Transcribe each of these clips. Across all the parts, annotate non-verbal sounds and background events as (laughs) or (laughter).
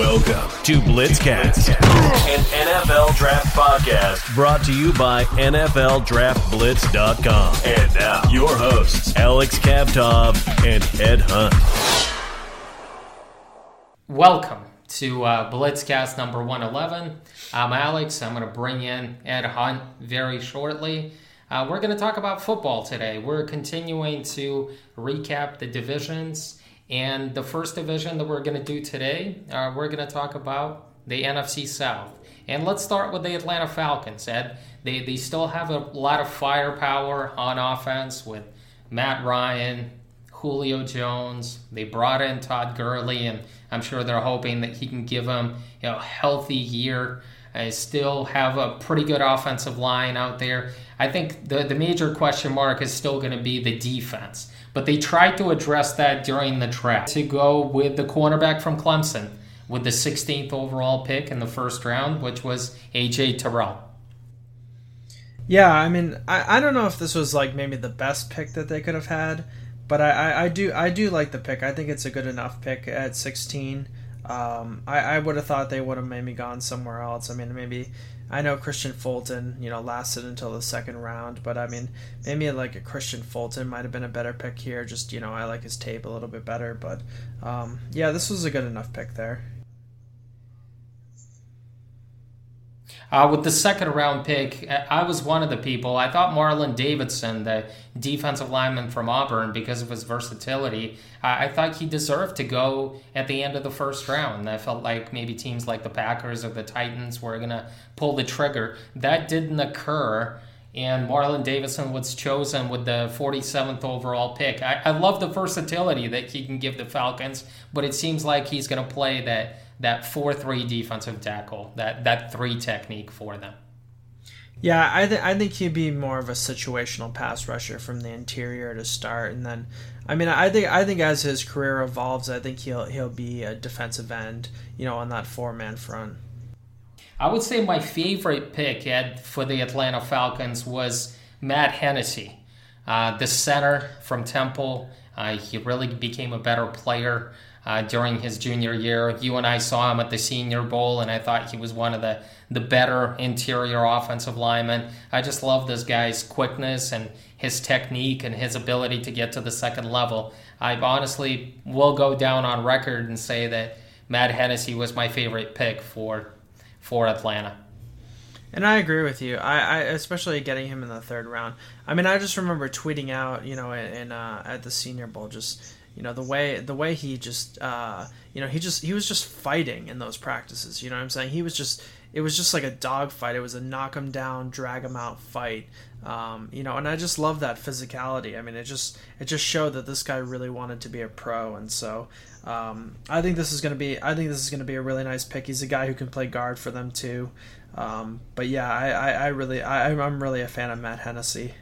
Welcome to Blitzcast, an NFL draft podcast brought to you by NFLDraftBlitz.com. And now, your hosts, Alex Kavtov and Ed Hunt. Welcome to uh, Blitzcast number 111. I'm Alex. I'm going to bring in Ed Hunt very shortly. Uh, we're going to talk about football today. We're continuing to recap the divisions and the first division that we're going to do today, uh, we're going to talk about the NFC South. And let's start with the Atlanta Falcons, Ed. They, they still have a lot of firepower on offense with Matt Ryan, Julio Jones. They brought in Todd Gurley, and I'm sure they're hoping that he can give them you know, a healthy year. I still have a pretty good offensive line out there. I think the, the major question mark is still going to be the defense. But they tried to address that during the draft to go with the cornerback from Clemson with the 16th overall pick in the first round, which was AJ Terrell. Yeah, I mean, I, I don't know if this was like maybe the best pick that they could have had, but I, I, I do I do like the pick. I think it's a good enough pick at 16. Um, I, I would have thought they would have maybe gone somewhere else. I mean, maybe I know Kristian Fulton, you know, lasted until the second round, but I mean, maybe like a Kristian Fulton might have been a better pick here. Just you know, I like his tape a little bit better, but um, yeah, this was a good enough pick there. Uh, with the second round pick, I was one of the people. I thought Marlon Davidson, the defensive lineman from Auburn, because of his versatility, I thought he deserved to go at the end of the first round. I felt like maybe teams like the Packers or the Titans were going to pull the trigger. That didn't occur and Marlon Davidson was chosen with the 47th overall pick. I, I, love the versatility that he can give the Falcons, but it seems like he's going to play that that four three defensive tackle, that that three technique for them. Yeah, I think I think he'd be more of a situational pass rusher from the interior to start, and then, I mean, I think I think as his career evolves, I think he'll he'll be a defensive end, you know, on that four man front. I would say my favorite pick Ed, for the Atlanta Falcons was Matt Hennessy, uh, the center from Temple. Uh, he really became a better player uh, during his junior year. You and I saw him at the Senior Bowl, and I thought he was one of the, the better interior offensive linemen. I just love this guy's quickness and his technique and his ability to get to the second level. I honestly will go down on record and say that Matt Hennessy was my favorite pick for for Atlanta. And I agree with you. I, I, especially getting him in the third round. I mean, I just remember tweeting out, you know, in, in uh, at the Senior Bowl, just you know the way the way he just uh, you know he just he was just fighting in those practices you know what i'm saying? He was just it was just like a dog fight it was a knock him down drag him out fight. Um, you know and i just love that physicality. I mean it just it just showed that this guy really wanted to be a pro. And so um, i think this is going to be i think this is going to be a really nice pick. He's a guy who can play guard for them too. Um, but yeah I, I, I really I, i'm really a fan of matt hennessy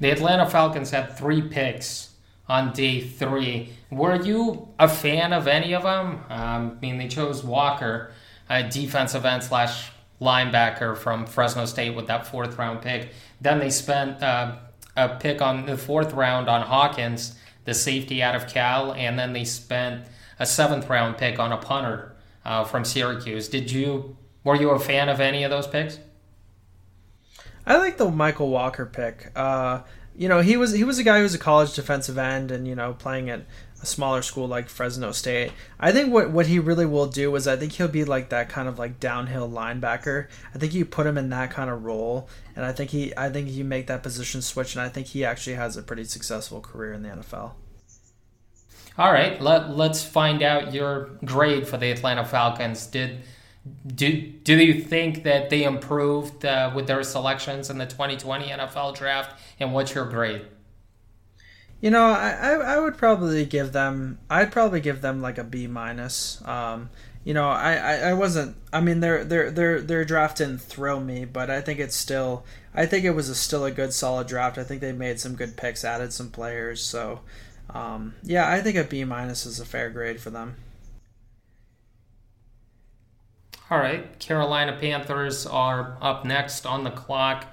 The Atlanta Falcons had three picks on day three. Were you a fan of any of them? Um, I mean, they chose Walker, a defensive end slash linebacker from Fresno State with that fourth round pick. Then they spent uh, a pick on the fourth round on Hawkins, the safety out of Cal, and then they spent a seventh round pick on a punter uh, from Syracuse. Did you were you a fan of any of those picks? I like the Mykal Walker pick. Uh, you know, he was he was a guy who was a college defensive end, and you know, playing at a smaller school like Fresno State. I think what what he really will do is I think he'll be like that kind of like downhill linebacker. I think you put him in that kind of role, and I think he I think you make that position switch, and I think he actually has a pretty successful career in the NFL. All right, let, let's find out your grade for the Atlanta Falcons. Did do do you think that they improved uh, with their selections in the 2020 NFL draft? And what's your grade? You know, I, I, I would probably give them. I'd probably give them like a B minus. Um, you know, I, I, I wasn't. I mean, their their their their draft didn't thrill me, but I think it's still. I think it was a, still a good, solid draft. I think they made some good picks, added some players. So, um, yeah, I think a B minus is a fair grade for them. All right, Carolina Panthers are up next on the clock.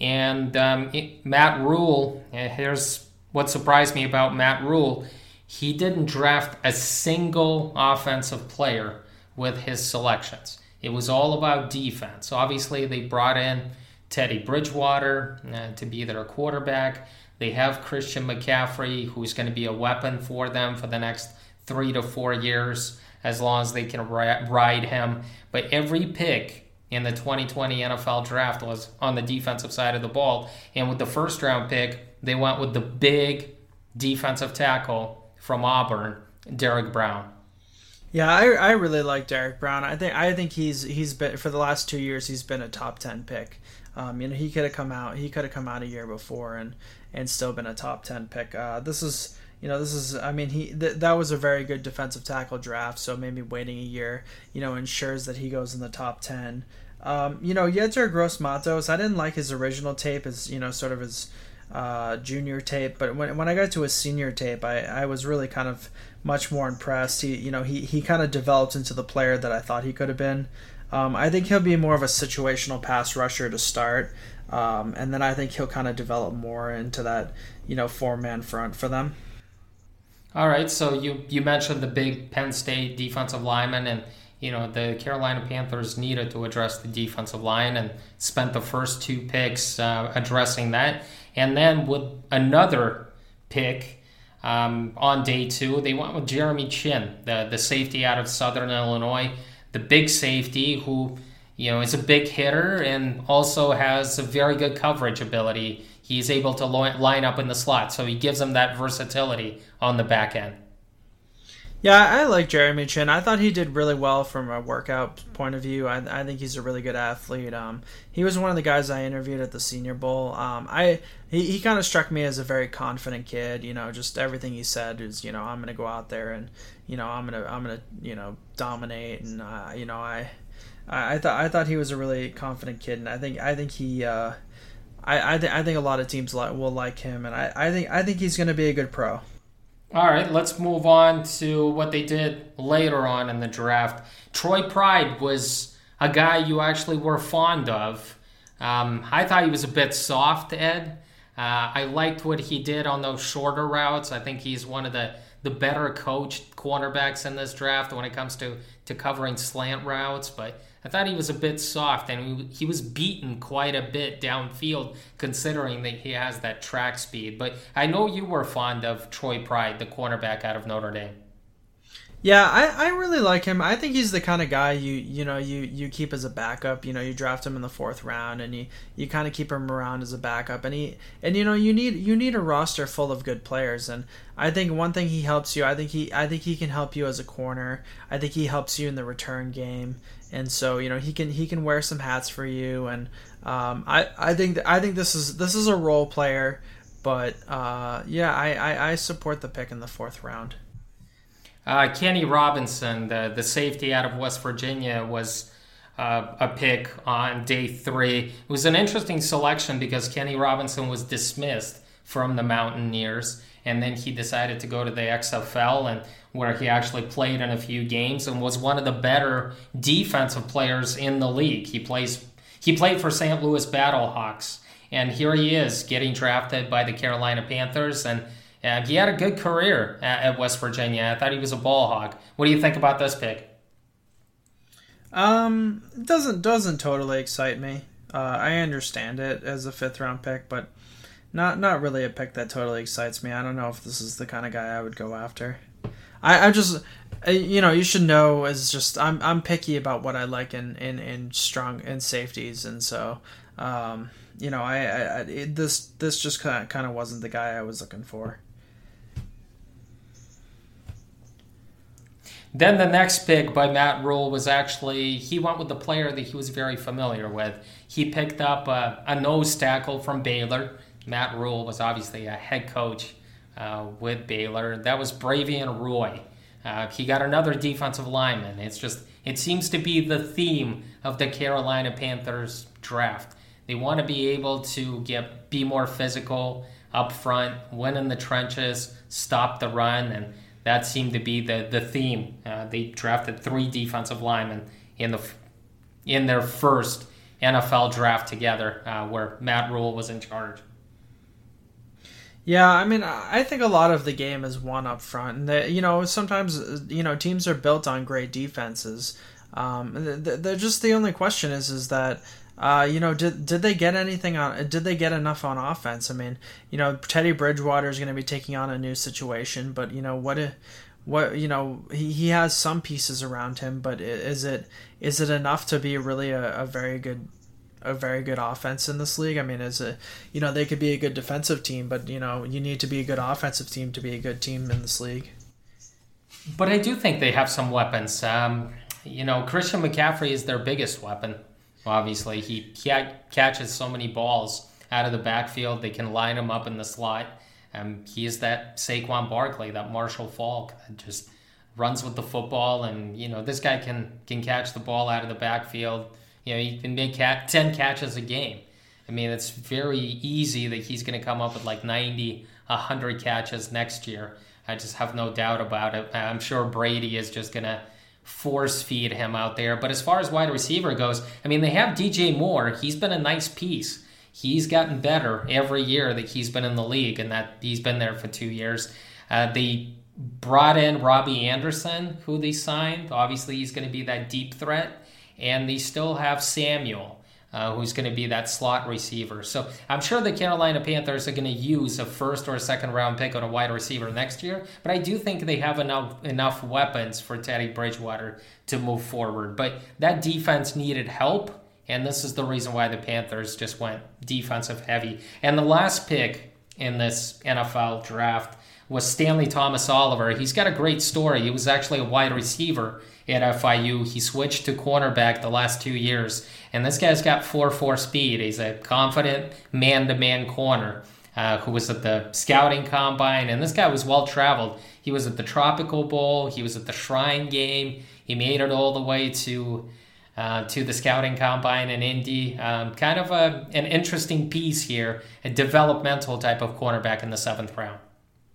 And um, Matt Rhule, here's what surprised me about Matt Rhule he didn't draft a single offensive player with his selections. It was all about defense. Obviously, they brought in Teddy Bridgewater uh, to be their quarterback. They have Christian McCaffrey, who's going to be a weapon for them for the next three to four years, as long as they can ride him. But every pick in the 2020 NFL draft was on the defensive side of the ball. And with the first round pick, they went with the big defensive tackle from Auburn, Derrick Brown. Yeah, I, I really like Derrick Brown. I think I think he's he's been for the last two years he's been a top ten pick. Um, you know he could have come out he could have come out a year before and and still been a top ten pick. Uh, this is you know this is I mean he th- that was a very good defensive tackle draft. So maybe waiting a year you know ensures that he goes in the top ten. Um, you know Yetur Gross Matos I didn't like his original tape as you know sort of his uh, junior tape, but when when I got to his senior tape I I was really kind of much more impressed. He, you know, he, he kind of developed into the player that I thought he could have been. Um, I think he'll be more of a situational pass rusher to start, um, and then I think he'll kind of develop more into that, you know, four man front for them. All right, so you you mentioned the big Penn State defensive lineman, and you know the Carolina Panthers needed to address the defensive line and spent the first two picks uh, addressing that, and then with another pick um, on day two, they went with Jeremy Chinn, the, the safety out of Southern Illinois, the big safety who, you know, is a big hitter and also has a very good coverage ability. He's able to line up in the slot, so he gives them that versatility on the back end. Yeah, I like Jeremy Chinn. I thought he did really well from a workout point of view. I, I think he's a really good athlete. Um, he was one of the guys I interviewed at the Senior Bowl. Um, I he, he kind of struck me as a very confident kid. You know, just everything he said is, you know, I'm gonna go out there and, you know, I'm gonna I'm gonna you know dominate and uh, you know I, I, I thought I thought he was a really confident kid and I think I think he. Uh, I I, th- I think a lot of teams will like him, and I, I think I think he's going to be a good pro. All right, let's move on to what they did later on in the draft. Troy Pride was a guy you actually were fond of. Um, I thought he was a bit soft, Ed. Uh, I liked what he did on those shorter routes. I think he's one of the, the better coached cornerbacks in this draft when it comes to, to covering slant routes. But I thought he was a bit soft, and he, was beaten quite a bit downfield, considering that he has that track speed. But I know you were fond of Troy Pride, the cornerback out of Notre Dame. Yeah, I, I really like him. I think he's the kind of guy you you know you, you keep as a backup. You know, you draft him in the fourth round, and you, you kind of keep him around as a backup. And he and you know you need you need a roster full of good players. And I think one thing he helps you. I think he I think he can help you as a corner. I think he helps you in the return game and so you know he can he can wear some hats for you and um, I I think th- I think this is this is a role player but uh, yeah I, I, I support the pick in the fourth round. Uh, Kenny Robinson, the the safety out of West Virginia, was uh, a pick on day three. It was an interesting selection because Kenny Robinson was dismissed from the Mountaineers, and then he decided to go to the XFL and where he actually played in a few games and was one of the better defensive players in the league. He plays he played for St. Louis Battlehawks, and here he is getting drafted by the Carolina Panthers, and uh, he had a good career at, at, West Virginia. I thought he was a ball hog. What do you think about this pick? Um, doesn't doesn't totally excite me. Uh, I understand it as a fifth round pick, but not not really a pick that totally excites me. I don't know if this is the kind of guy I would go after. I, I just you know you should know is just I'm I'm picky about what I like in in, in strong in safeties and so um, you know I, I it, this this just kind of, kind of wasn't the guy I was looking for. Then the next pick by Matt Rhule was actually he went with the player that he was very familiar with. He picked up a, a nose tackle from Baylor. Matt Rhule was obviously a head coach uh, with Baylor. That was Bravvion Roy. Uh, he got another defensive lineman. It's just it seems to be the theme of the Carolina Panthers draft. They want to be able to get be more physical up front, win in the trenches, stop the run, and that seemed to be the the theme. Uh, they drafted three defensive linemen in the in their first NFL draft together, uh, where Matt Rhule was in charge. Yeah, I mean, I think a lot of the game is won up front, and that you know sometimes you know teams are built on great defenses. Um, they're just the only question is is that uh, you know, did did they get anything on? Did they get enough on offense? I mean, you know, Teddy Bridgewater is going to be taking on a new situation, but you know what? What you know, he, he has some pieces around him, but is it is it enough to be really a, a very good a very good offense in this league? I mean, as a you know they could be a good defensive team, but you know you need to be a good offensive team to be a good team in this league. But I do think they have some weapons. Um, you know, Christian McCaffrey is their biggest weapon. Obviously, he, he catches so many balls out of the backfield. They can line him up in the slot. Um, he is that Saquon Barkley, that Marshall Faulk that just runs with the football. And, you know, this guy can, can catch the ball out of the backfield. You know, he can make cat, 10 catches a game. I mean, it's very easy that he's going to come up with like 90, 100 catches next year. I just have no doubt about it. I'm sure Brady is just going to force feed him out there. But as far as wide receiver goes, I mean, they have DJ Moore. He's been a nice piece. He's gotten better every year that he's been in the league, and that he's been there for two years. Uh, they brought in Robbie Anderson, who they signed. Obviously, he's going to be that deep threat. And they still have Samuel uh, who's going to be that slot receiver. So I'm sure the Carolina Panthers are going to use a first or a second round pick on a wide receiver next year, but I do think they have enough enough weapons for Teddy Bridgewater to move forward. But that defense needed help. And this is the reason why the Panthers just went defensive heavy. And the last pick in this NFL draft was Stanley Thomas Oliver. He's got a great story. He was actually a wide receiver at FIU. He switched to cornerback the last two years, and this guy's got 4 4 speed. He's a confident man to man corner uh, who was at the scouting combine, and this guy was well traveled. He was at the Tropical Bowl, he was at the Shrine Game, he made it all the way to. Uh, to the scouting combine in Indy. Um, kind of a, an interesting piece here, a developmental type of cornerback in the seventh round.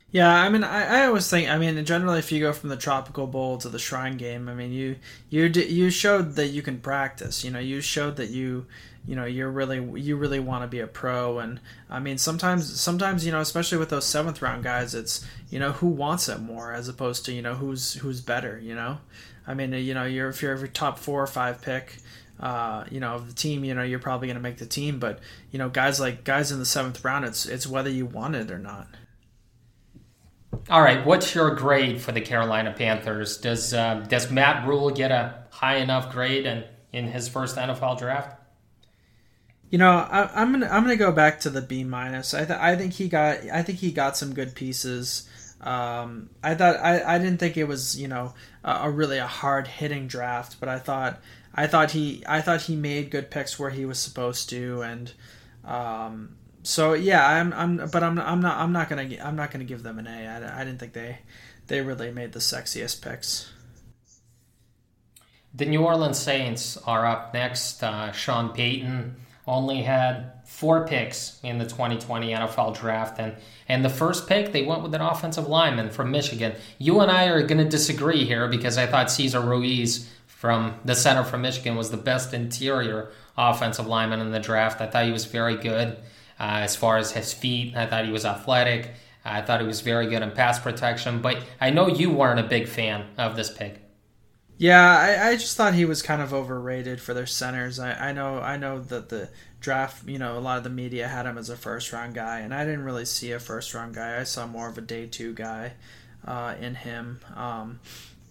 Yeah, I mean, I, I always think, I mean, generally, if you go from the Tropical Bowl to the Shrine Game, I mean, you you you showed that you can practice. You know, you showed that you you know you're really you really want to be a pro and i mean sometimes sometimes you know especially with those seventh round guys it's you know who wants it more as opposed to you know who's who's better you know i mean you know you're if you're a top four or five pick uh, you know, of the team, you know, you're probably going to make the team. But you know, guys like guys in the seventh round, it's it's whether you want it or not. All right, what's your grade for the Carolina Panthers? Does uh, does Matt Rhule get a high enough grade in, in his first NFL draft? You know, I, am gonna I'm gonna go back to the B minus. I th- I think he got I think he got some good pieces. Um, I thought I, I didn't think it was you know a, a really a hard hitting draft, but I thought I thought he I thought he made good picks where he was supposed to, and um, so yeah, I'm I'm but I'm I'm not I'm not gonna I'm not gonna give them an A. I, I didn't think they they really made the sexiest picks. The New Orleans Saints are up next. Uh, Sean Payton only had four picks in the 2020 NFL draft, and and the first pick they went with an offensive lineman from Michigan. You and I are going to disagree here because I thought Cesar Ruiz from the center from Michigan was the best interior offensive lineman in the draft. I thought he was very good. Uh, as far as his feet, I thought he was athletic. I thought he was very good in pass protection. But I know you weren't a big fan of this pick. Yeah, I, I just thought he was kind of overrated for their centers. I, I know I know that the draft, you know, a lot of the media had him as a first round guy, and I didn't really see a first round guy. I saw more of a day two guy uh, in him. Um,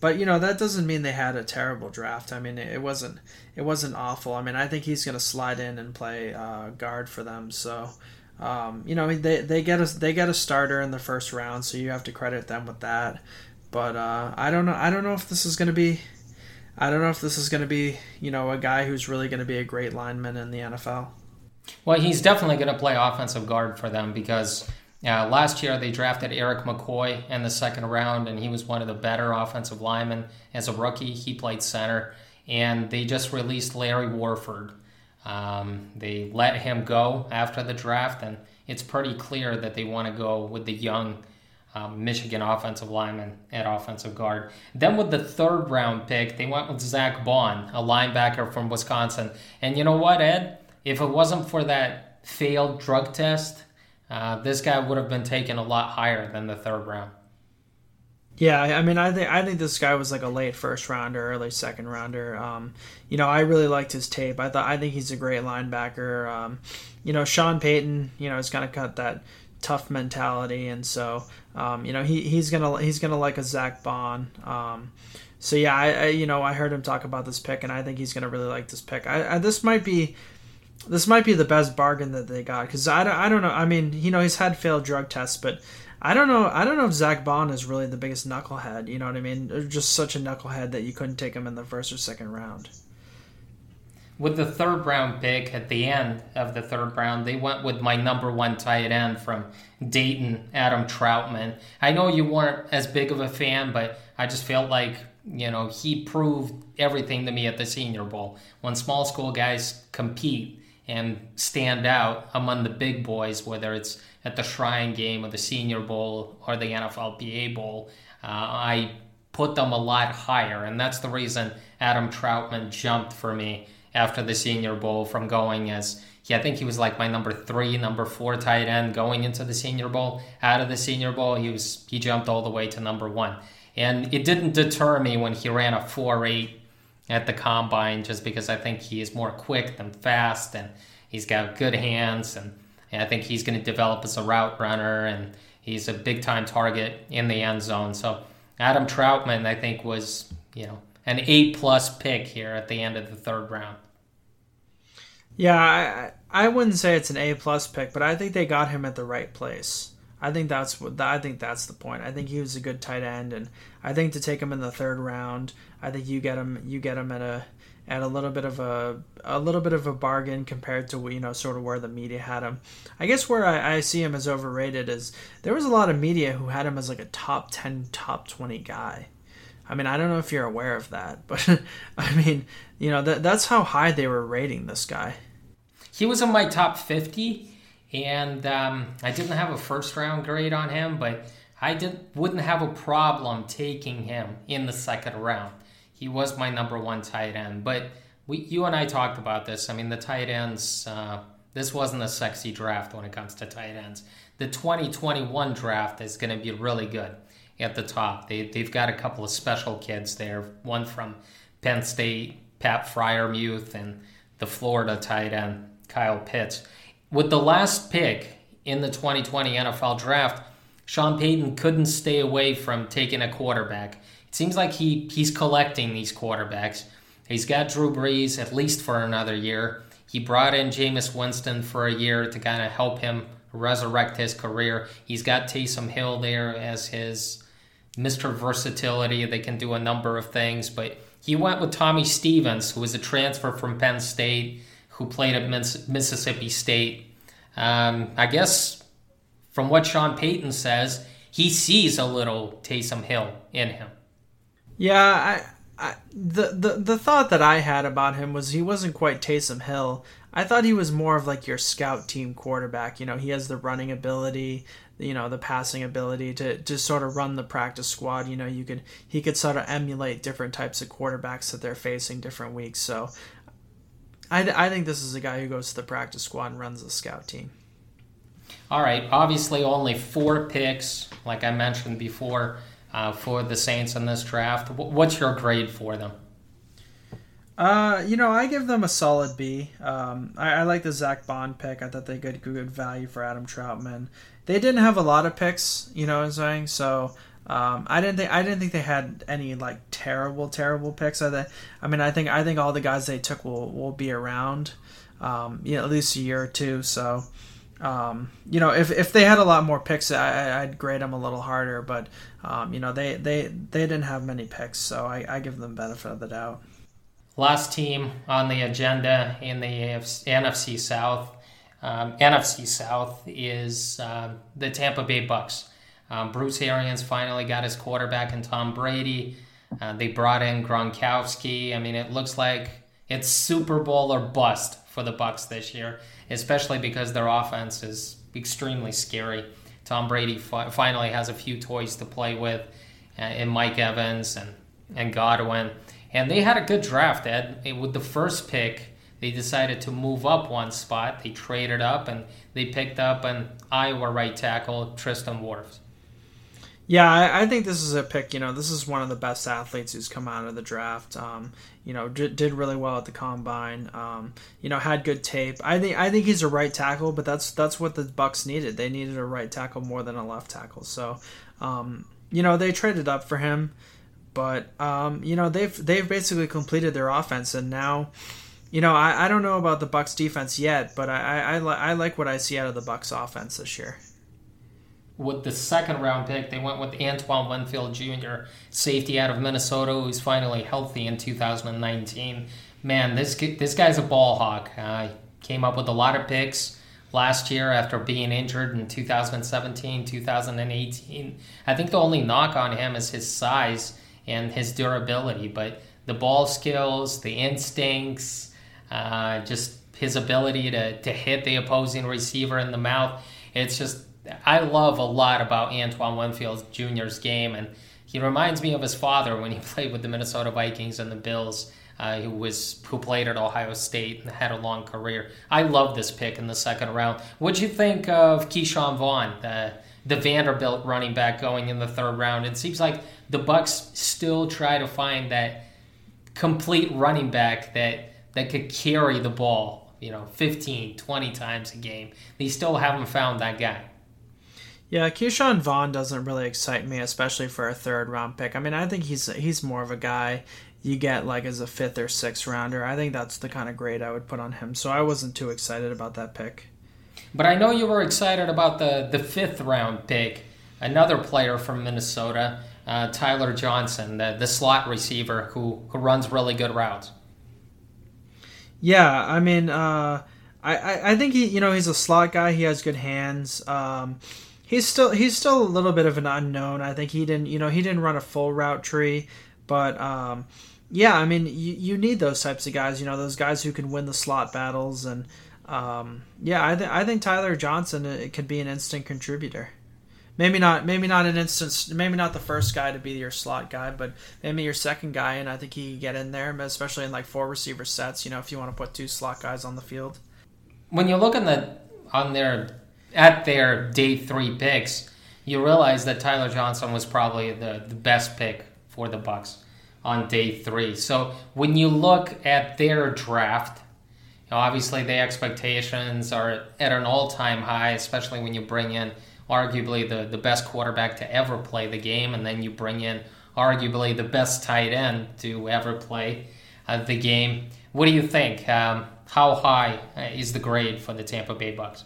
but you know that doesn't mean they had a terrible draft. I mean it wasn't it wasn't awful. I mean I think he's going to slide in and play uh, guard for them. So um, you know they they get a they get a starter in the first round, so you have to credit them with that. But uh, I don't know I don't know if this is going to be I don't know if this is going to be you know a guy who's really going to be a great lineman in the NFL. Well, he's definitely going to play offensive guard for them because uh, last year, they drafted Erik McCoy in the second round, and he was one of the better offensive linemen as a rookie. He played center, and they just released Larry Warford. Um, they let him go after the draft, and it's pretty clear that they want to go with the young um, Michigan offensive lineman at offensive guard. Then, with the third round pick, they went with Zack Baun, a linebacker from Wisconsin. And you know what, Ed? If it wasn't for that failed drug test, uh, this guy would have been taken a lot higher than the third round. Yeah, I mean, I think I think this guy was like a late first rounder, early second rounder. Um, you know, I really liked his tape. I thought I think he's a great linebacker. Um, you know, Sean Payton, you know, has kind of got that tough mentality, and so um, you know he, he's gonna he's gonna like a Zack Baun. Um, so yeah, I, I, you know I heard him talk about this pick, and I think he's gonna really like this pick. I, I this might be this might be the best bargain that they got because I don't, I don't know. I mean, you know, he's had failed drug tests, but I don't know. I don't know if Zack Baun is really the biggest knucklehead. You know what I mean? Or just such a knucklehead that you couldn't take him in the first or second round. With the third round pick at the end of the third round, they went with my number one tight end from Dayton, Adam Trautman. I know you weren't as big of a fan, but I just felt like you know he proved everything to me at the Senior Bowl. When small school guys compete and stand out among the big boys, whether it's at the Shrine Game or the Senior Bowl or the NFLPA Bowl. Uh, I put them a lot higher, and that's the reason Adam Trautman jumped for me after the Senior Bowl from going as yeah, I think he was like my number three, number four tight end going into the Senior Bowl. Out of the Senior Bowl, he was he jumped all the way to number one, and it didn't deter me when he ran a four eight at the combine, just because I think he is more quick than fast, and he's got good hands and and I think he's going to develop as a route runner, and he's a big time target in the end zone. So Adam Trautman, I think, was you know an eight plus pick here at the end of the third round. Yeah, I I wouldn't say it's an A plus pick, but I think they got him at the right place. I think that's what I think that's the point. I think he was a good tight end, and I think to take him in the third round, I think you get him you get him at a at a little bit of a a little bit of a bargain compared to you know sort of where the media had him. I guess where I, I see him as overrated is there was a lot of media who had him as like a top ten, top twenty guy. I mean, I don't know if you're aware of that, but (laughs) I mean, you know, that that's how high they were rating this guy. He was in my top fifty, and um, I didn't have a first round grade on him, but I did wouldn't have a problem taking him in the second round he was my number one tight end. But we, you and I talked about this. I mean, the tight ends. Uh, this wasn't a sexy draft when it comes to tight ends. The 2021 draft is going to be really good at the top. They, they've got a couple of special kids there. One from Penn State, Pat Freiermuth, and the Florida tight end, Kyle Pitts. With the last pick in the 2020 NFL draft, Sean Payton couldn't stay away from taking a quarterback It seems like he he's collecting these quarterbacks. He's got Drew Brees at least for another year. He brought in Jameis Winston for a year to kind of help him resurrect his career. He's got Taysom Hill there as his Mr. Versatility. They can do a number of things, but he went with Tommy Stevens, who was a transfer from Penn State, who played at Mississippi State. Um, I guess from what Sean Payton says, he sees a little Taysom Hill in him. Yeah, I, I, the, the the thought that I had about him was he wasn't quite Taysom Hill. I thought he was more of like your scout team quarterback. You know, he has the running ability, you know, the passing ability to, to sort of run the practice squad. You know, you could he could sort of emulate different types of quarterbacks that they're facing different weeks. So, I, I think this is a guy who goes to the practice squad and runs the scout team. All right, obviously only four picks, like I mentioned before uh, for the Saints in this draft. What's your grade for them? Uh, you know, I give them a solid B. Um, I, I like the Zack Baun pick. I thought they got good value for Adam Trautman. They didn't have a lot of picks, you know what I'm saying? So um, I didn't think I didn't think they had any like terrible, terrible picks. I, I mean, I think I think all the guys they took will will be around, um, you know, at least a year or two. So um, you know, if, if they had a lot more picks, I, would grade them a little harder. But um, you know, they, they they didn't have many picks, so I, I give them benefit of the doubt. Last team on the agenda in the AFC, NFC South, um, NFC South is uh, the Tampa Bay Bucks. Um, Bruce Arians finally got his quarterback in Tom Brady. Uh, they brought in Gronkowski. I mean, it looks like it's Super Bowl or bust for the Bucks this year, especially because their offense is extremely scary. Tom Brady fi- finally has a few toys to play with, uh, in Mike Evans and and Godwin, and they had a good draft. Ed with the first pick, they decided to move up one spot. They traded up and they picked up an Iowa right tackle, Tristan Wirfs. Yeah, I, I, think this is a pick. You know, this is one of the best athletes who's come out of the draft. Um, you know, did, did really well at the combine. Um, you know, had good tape. I think I think he's a right tackle, but that's that's what the Bucks needed. They needed a right tackle more than a left tackle. So, um, you know, they traded up for him, but um, you know they've they've basically completed their offense, and now. You know, I, I don't know about the Bucks defense yet, but I, I, I, I like what I see out of the Bucks offense this year with the second round pick, they went with Antoine Winfield Jr., safety out of Minnesota, who's finally healthy in 2019. Man, this this guy's a ball hawk. Uh, came up with a lot of picks last year after being injured in 2017, 2018. I think the only knock on him is his size and his durability, but the ball skills, the instincts, uh, just his ability to, to hit the opposing receiver in the mouth. It's just I love a lot about Antoine Winfield Jr.'s game, and he reminds me of his father when he (laughs) played with the Minnesota Vikings and the Bills. Uh, who was who played at Ohio State and had a long career. I love this pick in the second round. What'd you think of Ke'Shawn Vaughn, the the Vanderbilt running back, going in the third round? It seems like the Bucks still try to find that complete running back that that could carry the ball, you know, 15, 20 times a game. They still haven't found that guy. Yeah, Ke'Shawn Vaughn doesn't really excite me, especially for a third round pick. I mean, I think he's he's more of a guy you get like as a fifth or sixth rounder. I think that's the kind of grade I would put on him. So I wasn't too excited about that pick. But I know you were excited about the the fifth round pick, another player from Minnesota, uh, Tyler Johnson, the the slot receiver who who runs really good routes. Yeah, I mean, uh, I, I I think he you know he's a slot guy. He has good hands. Um, he's still he's still a little bit of an unknown. I think he didn't you know he didn't run a full route tree, but um, yeah, I mean you, you need those types of guys. You know those guys who can win the slot battles and um, yeah, I think I think Tyler Johnson it uh, could be an instant contributor. Maybe not maybe not an instant maybe not the first guy to be your slot guy, but maybe your second guy, and I think he could get in there, especially in like four receiver sets. You know if you want to put two slot guys on the field. When you look in the on their at their day three picks, you realize that Tyler Johnson was probably the, the best pick for the Bucks on day three. So when you look at their draft, obviously the expectations are at an all-time high, especially when you bring in arguably the, the best quarterback to ever play the game, and then you bring in arguably the best tight end to ever play uh, the game. What do you think? Um, how high uh, is the grade for the Tampa Bay Bucks?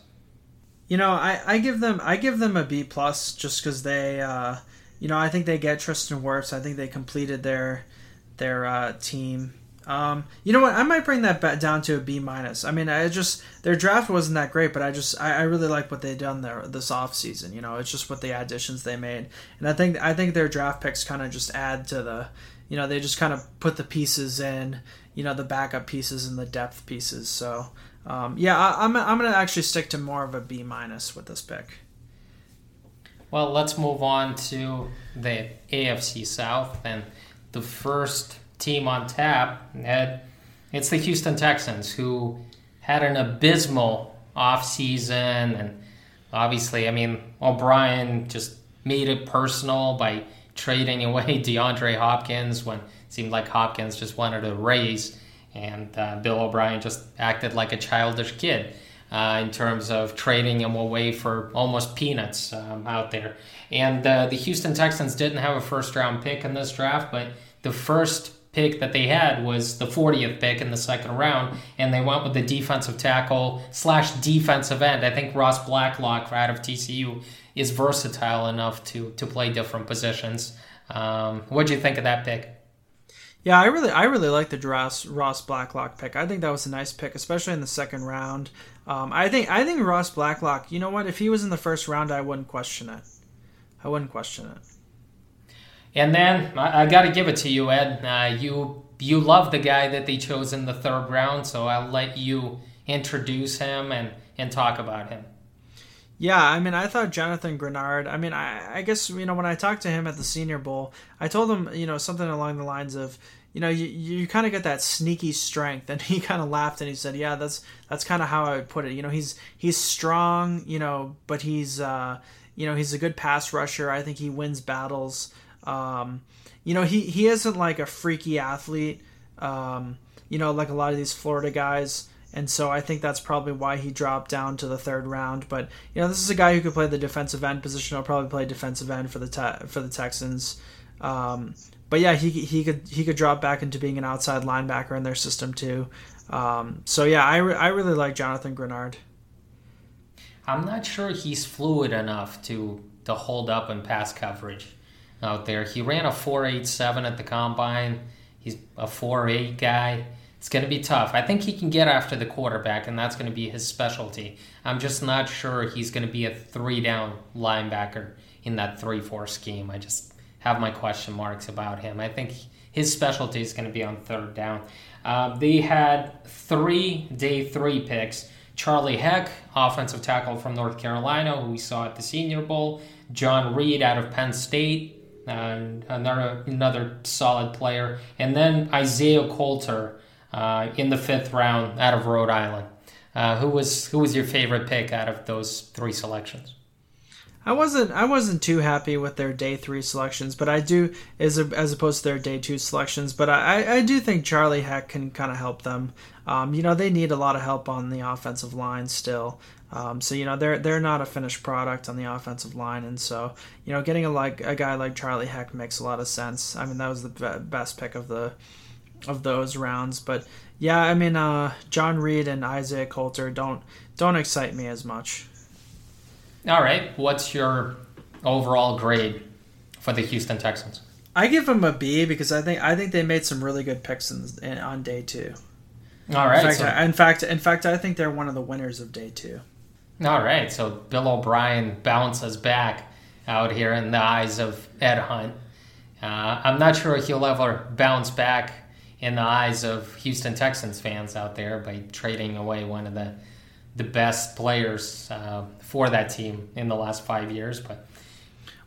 You know, I, I give them I give them a B plus just because they, uh, you know, I think they get Tristan Wirfs. I think they completed their their uh, team. Um, you know what? I might bring that back down to a B minus. I mean, I just their draft wasn't that great, but I just I, I really like what they done there this off season. You know, it's just what the additions they made, and I think I think their draft picks kind of just add to the, you know, they just kind of put the pieces in, you know, the backup pieces and the depth pieces. So um, yeah, I, am I'm, I'm going to actually stick to more of a B minus with this pick. Well, let's move on to the AFC South and the first team on tap. It's the Houston Texans who had an abysmal offseason and obviously, I mean, O'Brien just made it personal by trading (laughs) away DeAndre Hopkins when it seemed like Hopkins just wanted to raise and uh, Bill O'Brien just acted like a childish kid uh, in terms of trading him away for almost peanuts um, out there. And uh, the Houston Texans didn't have a first round pick in this draft, but the first pick that they had was the 40th pick in the second round, and they went with the defensive tackle slash defensive end. I think Ross Blacklock out of TCU is versatile enough to to play different positions. Um, what do you think of that pick? Yeah, I really, I really like the Ross Ross Blacklock pick. I think that was a nice pick, especially in the second round. Um, I think, I think Ross Blacklock. You know what? If he was in the first round, I wouldn't question it. I wouldn't question it. And then I, I got to give it to you, Ed. Uh, you you love the guy that they chose in the third round, so I'll let you introduce him and and talk about him. Yeah, I mean, I thought Jonathan Greenard. I mean, I, I guess you know when I talked to him at the Senior Bowl, I told him you know something along the lines of you know, you, you kind of get that sneaky strength. And (laughs) he kind of laughed and he said, "Yeah, that's that's kind of how I would put it. You know, he's he's strong, you know, but he's uh, you know he's a good pass rusher. I think he wins battles. Um, you know, he he isn't like a freaky athlete. Um, you know, like a lot of these Florida guys." And so I think that's probably why he dropped down to the third round. But you know, this is a guy who could play the defensive end position. He'll probably play defensive end for the te- for the Texans. Um, but yeah, he he could he could drop back into being an outside linebacker in their system too. Um, so yeah, I, re- I really like Jonathan Greenard. I'm not sure he's fluid enough to to hold up in pass coverage out there. He ran a 4.87 at the combine. He's a 4.8 guy. It's going to be tough. I think he can get after the quarterback, and that's going to be his specialty. I'm just not sure he's going to be a three down linebacker in that 3 4 scheme. I just have my question marks about him. I think his specialty is going to be on third down. Uh, they had three day three picks. Charlie Heck, offensive tackle from North Carolina, who we saw at the Senior Bowl. John Reid out of Penn State, and another another solid player. And then Isaiah Coulter uh, in the fifth round out of Rhode Island. Uh, who was who was your favorite pick out of those three selections? I wasn't I wasn't too happy with their day three selections, but I do as a, as opposed to their day two selections. But I, I do think Charlie Heck can kind of help them. Um, you know they need a lot of help on the offensive line still. Um, so you know they're they're not a finished product on the offensive line, and so you know getting a like a guy like Charlie Heck makes a lot of sense. I mean that was the best pick of the of those rounds, but yeah, I mean uh, John Reid and Isaiah Coulter don't don't excite me as much. All right. What's your overall grade for the Houston Texans? I give them a B because I think I think they made some really good picks in, in, on day two. All right. In fact, so, I, in fact, in fact, I think they're one of the winners of day two. All right. So Bill O'Brien bounces back out here in the eyes of Ed Hunt. Uh, I'm not sure he'll ever bounce back in the eyes of Houston Texans fans out there by trading away one of the the best players uh, for that team in the last five years. But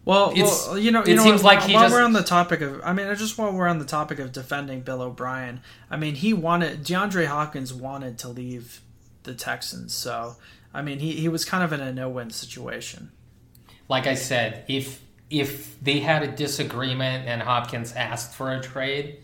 well, well you know, you it know, seems while, like he while just, we're on the topic of, I mean, I just while we're on the topic of defending Bill O'Brien, I mean, he wanted DeAndre Hopkins wanted to leave the Texans, so I mean, he he was kind of in a no-win situation. Like I said, if if they had a disagreement and Hopkins asked for a trade,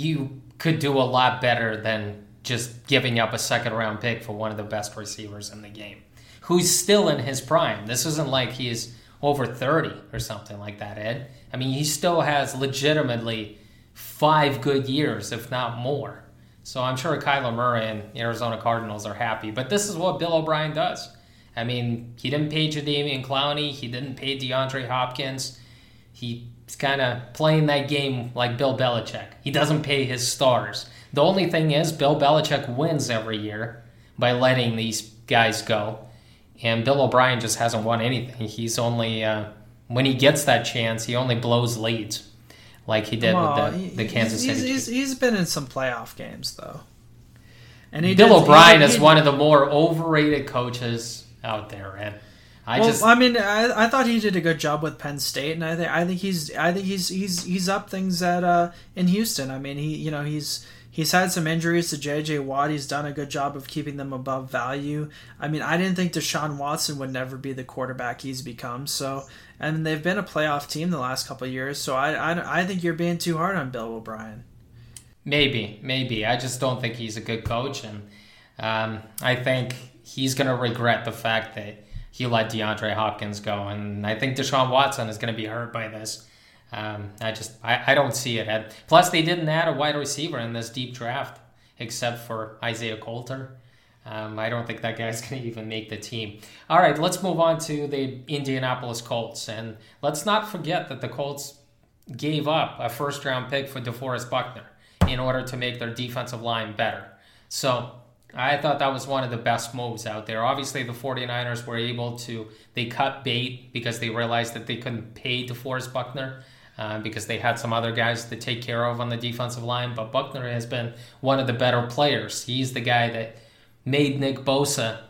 you could do a lot better than just giving up a second round pick for one of the best receivers in the game, who's still in his prime. This isn't like he's over 30 or something like that, Ed. I mean, he still has legitimately five good years, if not more. So I'm sure Kyler Murray and Arizona Cardinals are happy. But this is what Bill O'Brien does. I mean, he didn't pay Jadeveon Clowney. He didn't pay DeAndre Hopkins. He's kind of playing that game like Bill Belichick. He doesn't pay his stars. The only thing is, Bill Belichick wins every year by letting these guys go, and Bill O'Brien just hasn't won anything. He's only uh, when he gets that chance, he only blows leads, like he did well, with the, the Kansas he's, City. He's, he's been in some playoff games though, and Bill did, O'Brien is one of the more overrated coaches out there, and I well, just, I mean, I, I thought he did a good job with Penn State, and I think I think he's I think he's he's he's up things at uh in Houston. I mean, he you know he's He's had some injuries to J.J. Watt. He's done a good job of keeping them above value. I mean, I didn't think Deshaun Watson would never be the quarterback he's become. So, and they've been a playoff team the last couple years. So I, I, I think you're being too hard on Bill O'Brien. Maybe, maybe. I just don't think he's a good coach, and um, I think he's going to regret the fact that he let DeAndre Hopkins go, and I think Deshaun Watson is going to be hurt by this. Um, I just I, I don't see it. Plus, they didn't add a wide receiver in this deep draft except for Isaiah Coulter. Um, I don't think that guy's (laughs) going to even make the team. All right, let's move on to the Indianapolis Colts, and let's not forget that the Colts gave up a first round pick for DeForest Buckner in order to make their defensive line better. So I thought that was one of the best moves out there. Obviously, the 49ers were able to, they cut bait because they realized that they couldn't pay DeForest Buckner. Uh, because they had some other guys to take care of on the defensive line. But Buckner has been one of the better players. He's the guy that made Nick Bosa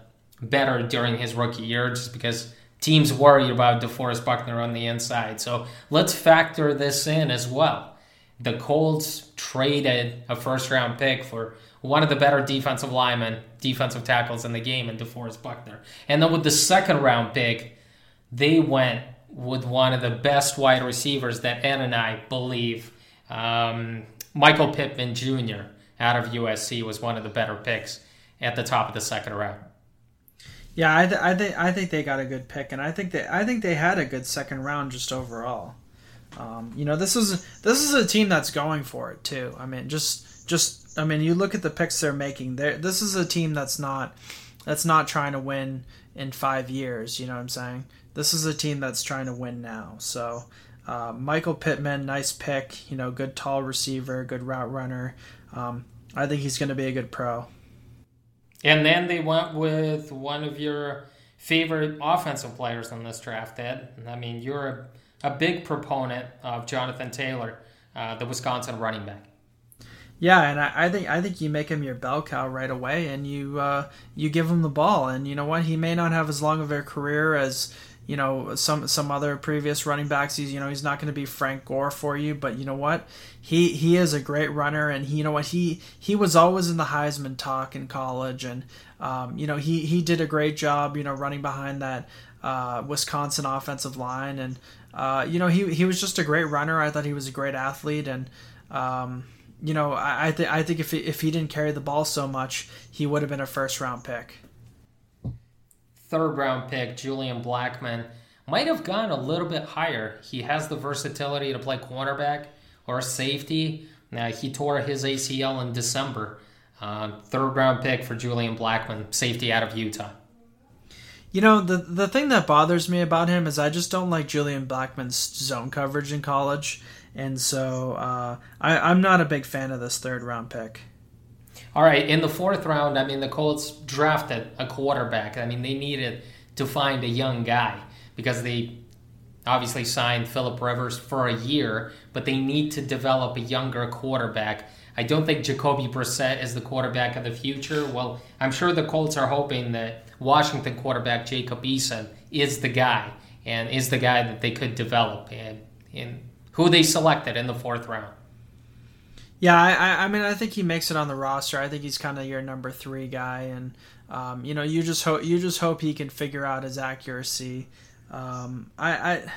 better during his rookie year just because teams worried about DeForest Buckner on the inside. So let's factor this in as well. the Colts traded a first round pick for one of the better defensive linemen, defensive tackles in the game, in DeForest Buckner. And then with the second round pick, they went with one of the best wide receivers that Ed and I believe, um, Michael Pittman Jr. out of USC was one of the better picks at the top of the second round. Yeah, I, th- I think I think they got a good pick, and I think they I think they had a good second round just overall. Um, you know, this is this is a team that's going for it too. I mean, just just I mean, you look at the picks they're making. They're, this is a team that's not that's not trying to win in five years. You know what I'm saying? This is a team that's trying to win now. So, uh, Michael Pittman, nice pick. You know, good tall receiver, good route runner. Um, I think he's going to be a good pro. And then they went with one of your favorite offensive players in this draft, Ed. I mean, you're a, a big proponent of Jonathan Taylor, uh, the Wisconsin running back. Yeah, and I, I, think I think you make him your bell cow right away, and you uh, you give him the ball, and you know what? He may not have as long of a career as you know some some other previous running backs. He's you know he's not going to be Frank Gore for you, but you know what? He he is a great runner, and he, you know what? He he was always in the Heisman talk in college, and um, you know he he did a great job, you know, running behind that uh, Wisconsin offensive line, and uh, you know he he was just a great runner. I thought he was a great athlete, and um, you know, I, I, th- I think if he, if he didn't carry the ball so much, he would have been a first round pick. Third round pick, Julian Blackmon might have gone a little bit higher. He has the versatility to play cornerback or safety. Now, he tore his ACL in December. Uh, third round pick for Julian Blackmon, safety out of Utah. You know, the the thing that bothers me about him is I just don't like Julian Blackmon's zone coverage in college and so uh, I, I'm not a big fan of this third round pick. All right, in the fourth round, I mean, the Colts drafted a quarterback. I mean, they needed to find a young guy because they obviously signed Philip Rivers for a year, but they need to develop a younger quarterback. I don't think Jacoby Brissett is the quarterback of the future. Well, I'm sure the Colts are hoping that Washington quarterback Jacob Eason is the guy and is the guy that they could develop. And, and who they selected in the fourth round. Yeah, I, I mean, I think he makes it on the roster. I think he's kind of your number three guy, and um, you know, you just hope you just hope he can figure out his accuracy. Um, I, I,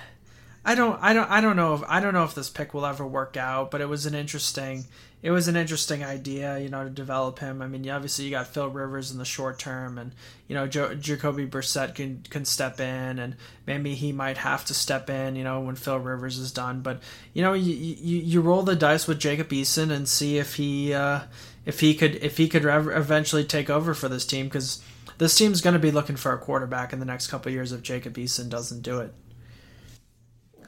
I don't, I don't, I don't know if I don't know if this pick will ever work out, but it was an interesting it was an interesting idea, you know, to develop him. I mean, obviously you got Phil Rivers in the short term, and you know, jo- Jacoby Brissett can can step in, and maybe he might have to step in, you know, when Phil Rivers is done. But you know, you you, you roll the dice with Jacob Eason and see if he uh, if he could if he could eventually take over for this team because this team's going to be looking for a quarterback in the next couple years if Jacob Eason doesn't do it.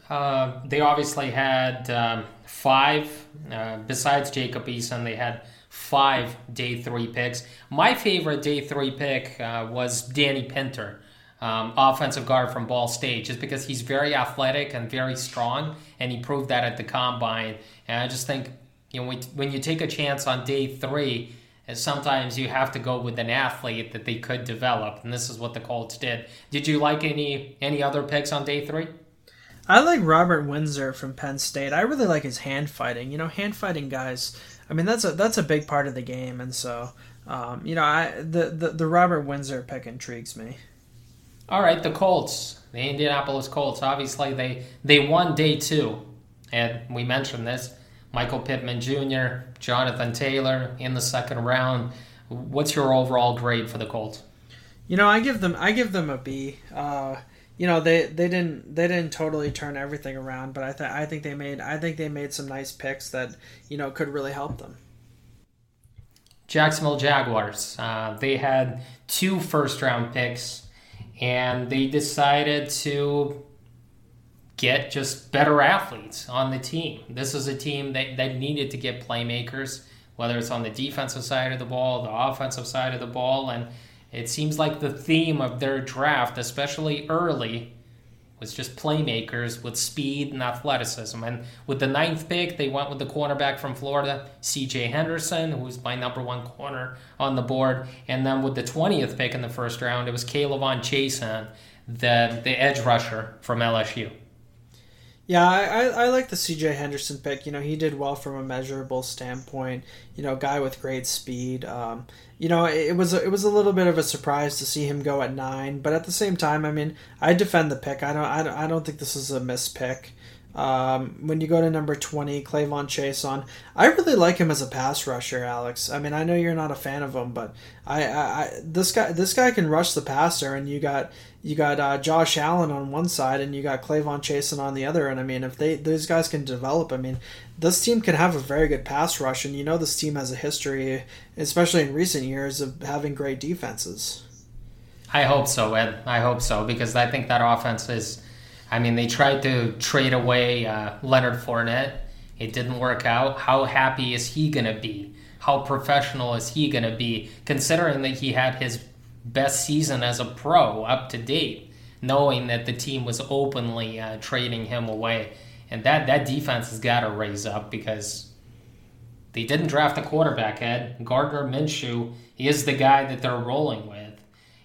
Uh, they obviously had um, five, uh, besides Jacob Eason, they had five day three picks. My favorite day three pick uh, was Danny Pinter, um, offensive guard from Ball State, just because he's very athletic and very strong, and he proved that at the combine. And I just think, you know, when you take a chance on day three, sometimes you have to go with an athlete that they could develop, and this is what the Colts did. Did you like any any other picks on day three? I like Robert Windsor from Penn State. I really like his hand fighting. You know, hand fighting guys. I mean, that's a that's a big part of the game, and so um, you know, I the, the the Robert Windsor pick intrigues me. All right, the Colts, the Indianapolis Colts. Obviously, they they won day two, and we mentioned this. Michael Pittman Jr., Jonathan Taylor in the second round. What's your overall grade for the Colts? You know, I give them I give them a B. Uh, you know they they didn't they didn't totally turn everything around, but I think I think they made I think they made some nice picks that you know could really help them. Jacksonville Jaguars. Uh, they had two first round picks, and they decided to get just better athletes on the team. This is a team that, that needed to get playmakers, whether it's on the defensive side of the ball, the offensive side of the ball, and it seems like the theme of their draft, especially early, was just playmakers with speed and athleticism. And with the ninth pick, they went with the cornerback from Florida, C.J. Henderson, who's my number one corner on the board. And then with the 20th pick in the first round, it was K'Lavon Chaisson, the, the edge rusher from LSU. Yeah, I, I, like the CJ Henderson pick. You know, he did well from a measurable standpoint. You know, guy with great speed. Um, you know, it, it was a, it was a little bit of a surprise to see him go at nine, but at the same time, I mean, I defend the pick. I don't I don't, I don't think this is a miss pick. Um, when you go to number 20, K'Lavon Chaisson, I really like him as a pass rusher, Alex. I mean, I know you're not a fan of him, but I, I, I this guy this guy can rush the passer, and you got you got uh, Josh Allen on one side, and you got K'Lavon Chaisson on the other. And I mean, if they those guys can develop, I mean, this team can have a very good pass rush, and you know this team has a history, especially in recent years, of having great defenses. I hope so, Ed. I hope so because I think that offense is I mean, they tried to trade away uh, Leonard Fournette. It didn't work out. How happy is he going to be? How professional is he going to be, considering that he had his best season as a pro up to date, knowing that the team was openly uh, trading him away? And that, that defense has got to raise up because they didn't draft a quarterback, Ed. Gardner Minshew is the guy that they're rolling with.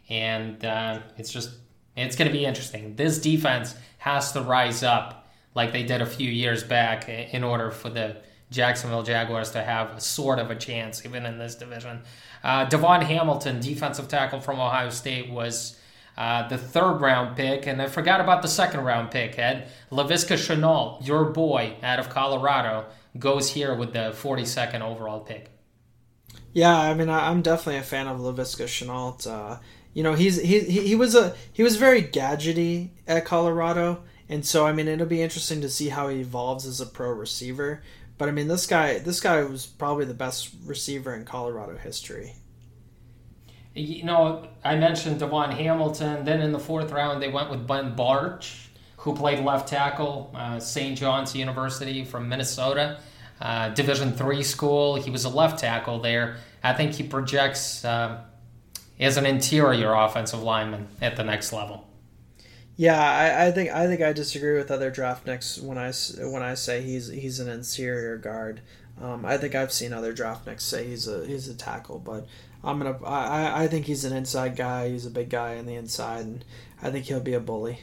And uh, it's just, it's going to be interesting. This defense has to rise up like they did a few years back in order for the Jacksonville Jaguars to have a sort of a chance even in this division. Uh, DaVon Hamilton, defensive tackle from Ohio State, was uh, the third round pick, and I forgot about the second round pick, Ed. Laviska Shenault, your boy out of Colorado, goes here with the 42nd overall pick. Yeah, I mean, I'm definitely a fan of Laviska Shenault. Uh, you know he's he, he was a he was very gadgety at Colorado, and so I mean it'll be interesting to see how he evolves as a pro receiver. But I mean this guy this guy was probably the best receiver in Colorado history. You know, I mentioned DaVon Hamilton. Then in the fourth round, they went with Ben Bartch, who played left tackle, uh, St. John's University from Minnesota, uh, Division three school. He was a left tackle there. I think he projects. Uh, as an interior offensive lineman at the next level. Yeah, I, I, think I think I disagree with other draftniks when I when I say he's he's an interior guard. Um, I think I've seen other draftniks say he's a he's a tackle, but I'm gonna I, I think he's an inside guy. He's a big guy on the inside, and I think he'll be a bully.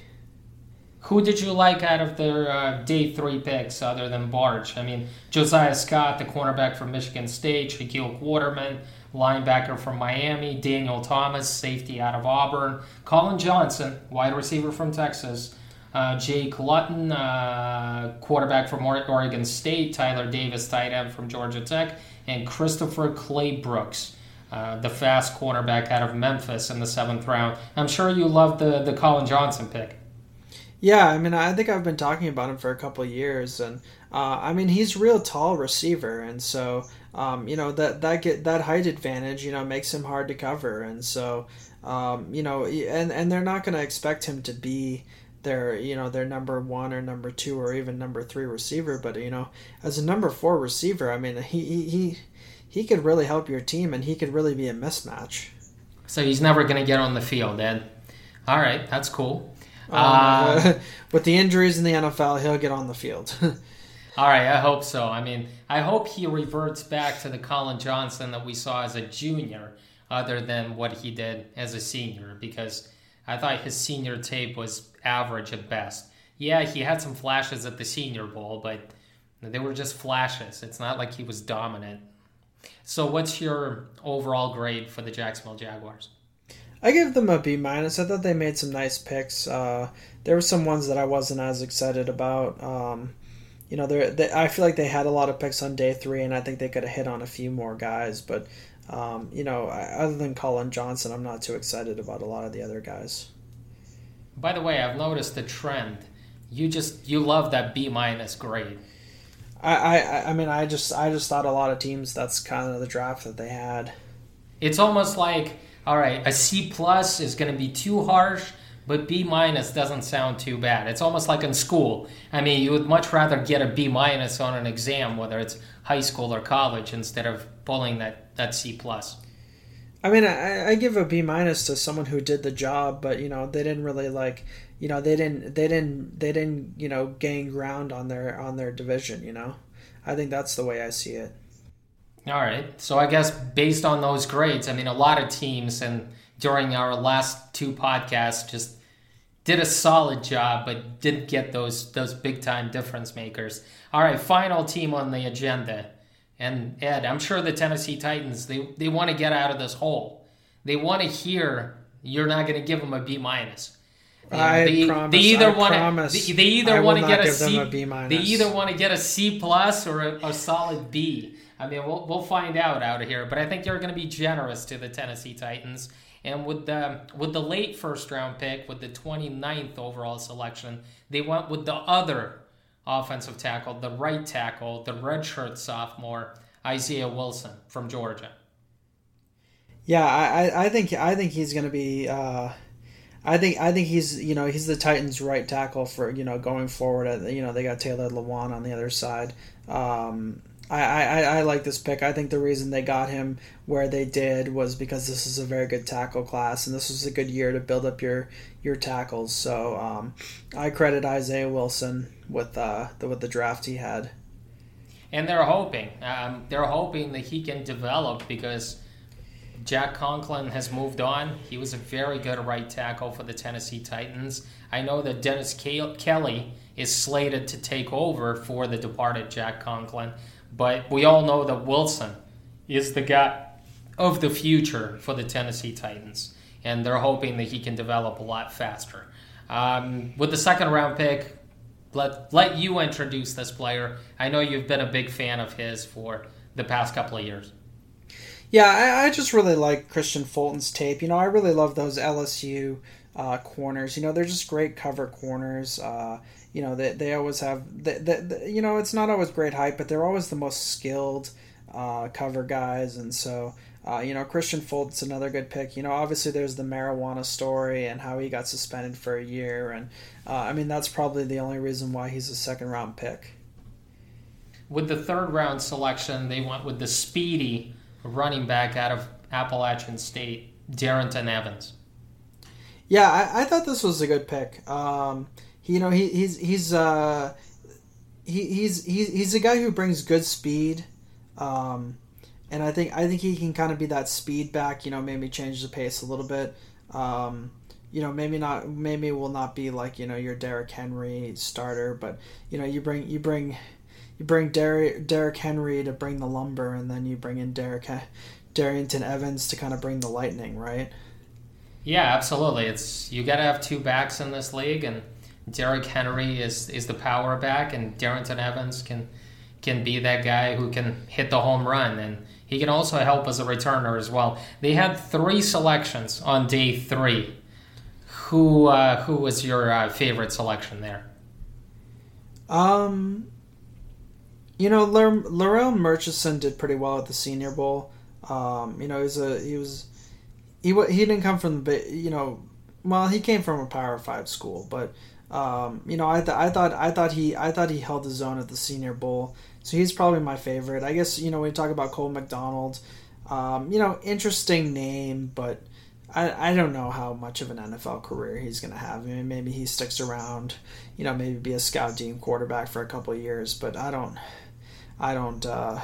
Who did you like out of their uh, day three picks other than Bartch? I mean, Josiah Scott, the cornerback from Michigan State, Shaquille Quarterman, linebacker from Miami, Daniel Thomas, safety out of Auburn, Collin Johnson, wide receiver from Texas, uh, Jake Luton, uh, quarterback from Oregon State, Tyler Davis, tight end from Georgia Tech, and Christopher Claybrooks. Uh, the fast cornerback out of Memphis in the seventh round. I'm sure you love the the Collin Johnson pick. Yeah, I mean, I think I've been talking about him for a couple years, and uh, I mean, he's real tall receiver, and so um, you know that that get that height advantage, you know, makes him hard to cover, and so um, you know, and and they're not going to expect him to be their you know their number one or number two or even number three receiver, but you know, as a number four receiver, I mean, he he he, he could really help your team, and he could really be a mismatch. So he's never going to get on the field, Ed. All right, that's cool. Um, uh, (laughs) with the injuries in the NFL, he'll get on the field. (laughs) All right, I hope so. I mean, I hope he reverts back to the Collin Johnson that we saw as a junior, other than what he did as a senior, because I thought his senior tape was average at best. Yeah, he had some flashes at the Senior Bowl, but they were just flashes. It's not like he was dominant. So, what's your overall grade for the Jacksonville Jaguars? I give them a B minus. I thought they made some nice picks. Uh, there were some ones that I wasn't as excited about. Um, you know, they I feel like they had a lot of picks on day three, and I think they could have hit on a few more guys. But, um, you know, other than Collin Johnson, I'm not too excited about a lot of the other guys. By the way, I've noticed the trend. You just you love that B minus grade. I, I I mean I just I just thought a lot of teams that's kind of the draft that they had. It's almost like all right, a C plus is going to be too harsh but B minus doesn't sound too bad. It's almost like in school. I mean, you would much rather get a B minus on an exam, whether it's high school or college, instead of pulling that, that C plus. I mean, I, I give a B minus to someone who did the job, but you know, they didn't really like, you know, they didn't, they didn't, they didn't, you know, gain ground on their on their division. You know, I think that's the way I see it. All right. So I guess based on those grades, I mean, a lot of teams and during our last two podcasts just did a solid job, but didn't get those those big time difference makers. All right, final team on the agenda. And Ed, I'm sure the Tennessee Titans they they want to get out of this hole. They want to hear you're not going to give them a B minus. I they, promise. they either want to they, they either want to get a C a they either want to get a C plus or a, a solid B. I mean, we'll we'll find out out of here, but I think you're going to be generous to the Tennessee Titans. And with the with the late first round pick, with the 29th overall selection, they went with the other offensive tackle, the right tackle, the redshirt sophomore Isaiah Wilson from Georgia. Yeah, I, I think I think he's going to be. Uh, I think I think he's you know he's the Titans' right tackle for you know going forward. You know they got Taylor Lewan on the other side. Um, I, I, I like this pick. I think the reason they got him where they did was because this is a very good tackle class, and this was a good year to build up your your tackles. So um, I credit Isaiah Wilson with uh, the with the draft he had. And they're hoping, um, they're hoping that he can develop because Jack Conklin has moved on. He was a very good right tackle for the Tennessee Titans. I know that Dennis Kelly is slated to take over for the departed Jack Conklin, but we all know that Wilson is the guy of the future for the Tennessee Titans, and they're hoping that he can develop a lot faster. Um, with the second round pick, let let you introduce this player. I know you've been a big fan of his for the past couple of years. Yeah, I, I just really like Kristian Fulton's tape. You know, I really love those LSU uh, corners. You know, they're just great cover corners. Uh, you know, they, they always have, the, the, the, you know, it's not always great height, but they're always the most skilled uh, cover guys. And so, uh, you know, Kristian Fulton's another good pick. You know, obviously there's the marijuana story and how he got suspended for a year. And uh, I mean, that's probably the only reason why he's a second round pick. With the third round selection, they went with the speedy running back out of Appalachian State, Darrynton Evans. Yeah, I, I thought this was a good pick. Um, he, you know, he, he's he's uh, he, he's he's he's a guy who brings good speed, um, and I think I think he can kind of be that speed back. You know, maybe change the pace a little bit. Um, you know, maybe not, maybe will not be like you know your Derrick Henry starter, but you know you bring you bring you bring Derrick, Derrick Henry to bring the lumber, and then you bring in Derrick Darrynton Evans to kind of bring the lightning, right? Yeah, absolutely. It's you got to have two backs in this league, and Derrick Henry is is the power back, and Darrynton Evans can can be that guy who can hit the home run, and he can also help as a returner as well. They had three selections on day three. Who uh, who was your uh, favorite selection there? Um, you know, Larrell Murchison did pretty well at the Senior Bowl. Um, you know, he's a he was he he didn't come from the you know, well he came from a Power Five school, but um, you know I th- I thought I thought he I thought he held his own at the Senior Bowl, so he's probably my favorite. I guess you know when you talk about Cole McDonald, um, you know interesting name, but. I, I don't know how much of an NFL career he's going to have. I mean, maybe he sticks around, you know, maybe be a scout team quarterback for a couple years, but I don't, I don't, uh,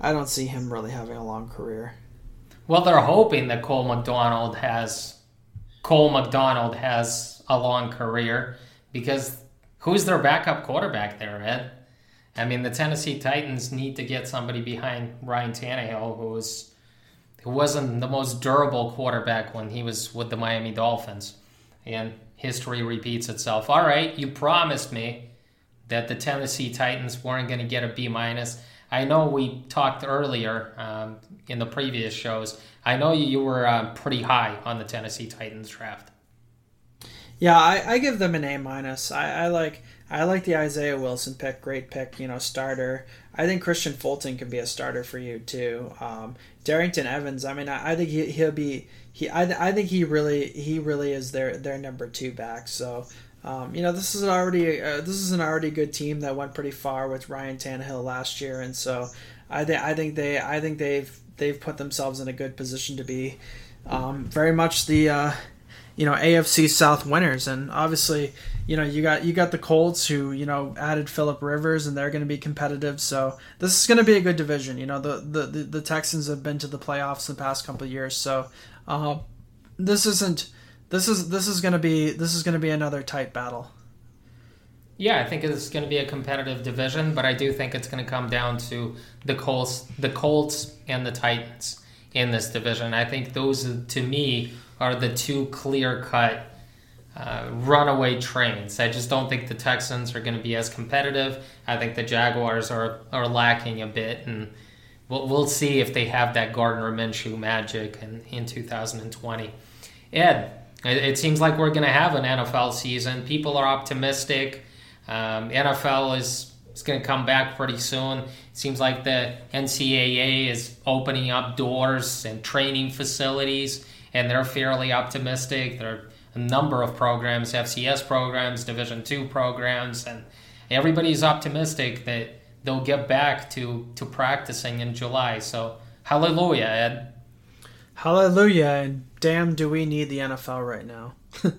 I don't see him really having a long career. Well, they're hoping that Cole McDonald has Cole McDonald has a long career because who's their backup quarterback there, Ed? I mean, the Tennessee Titans need to get somebody behind Ryan Tannehill, who's who wasn't the most durable quarterback when he was with the Miami Dolphins. And history repeats itself. All right, you promised me that the Tennessee Titans weren't going to get a B minus. I know we talked earlier um, in the previous shows. I know you were uh, pretty high on the Tennessee Titans draft. Yeah, I, I give them an A minus. I, I like I like the Isaiah Wilson pick, great pick, you know, starter. I think Kristian Fulton can be a starter for you too. Um, Darrynton Evans, I mean, I, I think he, he'll be he. I, I think he really he really is their their number two back. So, um, you know, this is already uh, this is an already good team that went pretty far with Ryan Tannehill last year, and so I think I think they I think they've they've put themselves in a good position to be um, very much the uh, you know AFC South winners, and obviously you know you got you got the Colts who you know added Philip Rivers and they're going to be competitive. So this is going to be a good division. You know the, the the, the Texans have been to the playoffs the past couple years, so uh, this isn't this is this is gonna be this is gonna be another tight battle. Yeah, I think it's going to be a competitive division, but I do think it's going to come down to the Colts, the Colts and the Titans in this division. I think those, to me, are the two clear-cut uh, runaway trains. I just don't think the Texans are going to be as competitive. I think the Jaguars are are lacking a bit, and we'll, we'll see if they have that Gardner Minshew magic in, in 2020. Ed, it, it seems like we're going to have an NFL season. People are optimistic. Um, NFL is, is going to come back pretty soon. It seems like the NCAA is opening up doors and training facilities, and they're fairly optimistic. There are a number of programs, FCS programs, Division two programs, and everybody's optimistic that they'll get back to, to practicing in July. So, hallelujah, Ed. Hallelujah, and damn, do we need the NFL right now? (laughs)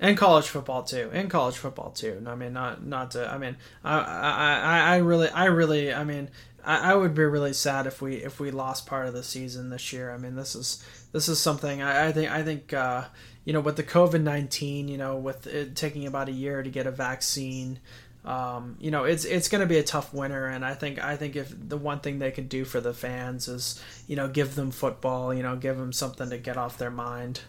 and college football too, and college football too. I mean, not not to. I mean, I I, I really I really I mean I, I would be really sad if we if we lost part of the season this year. I mean, this is this is something I, I think I think uh, you know with the COVID nineteen, you know, with it taking about a year to get a vaccine. Um, you know, it's it's going to be a tough winter, and I think I think if the one thing they can do for the fans is, you know, give them football, you know, give them something to get off their mind.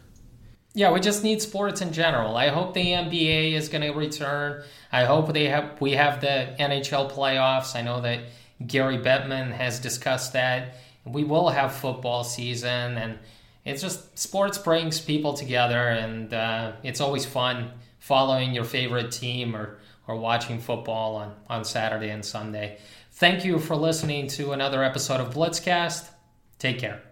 Yeah, we just need sports in general. I hope the NBA is going to return. I hope they have we have the NHL playoffs. I know that Gary Bettman has discussed that. We will have football season, and it's just sports brings people together, and uh, it's always fun following your favorite team or or watching football on on Saturday and Sunday. Thank you for listening to another episode of Blitzcast. Take care.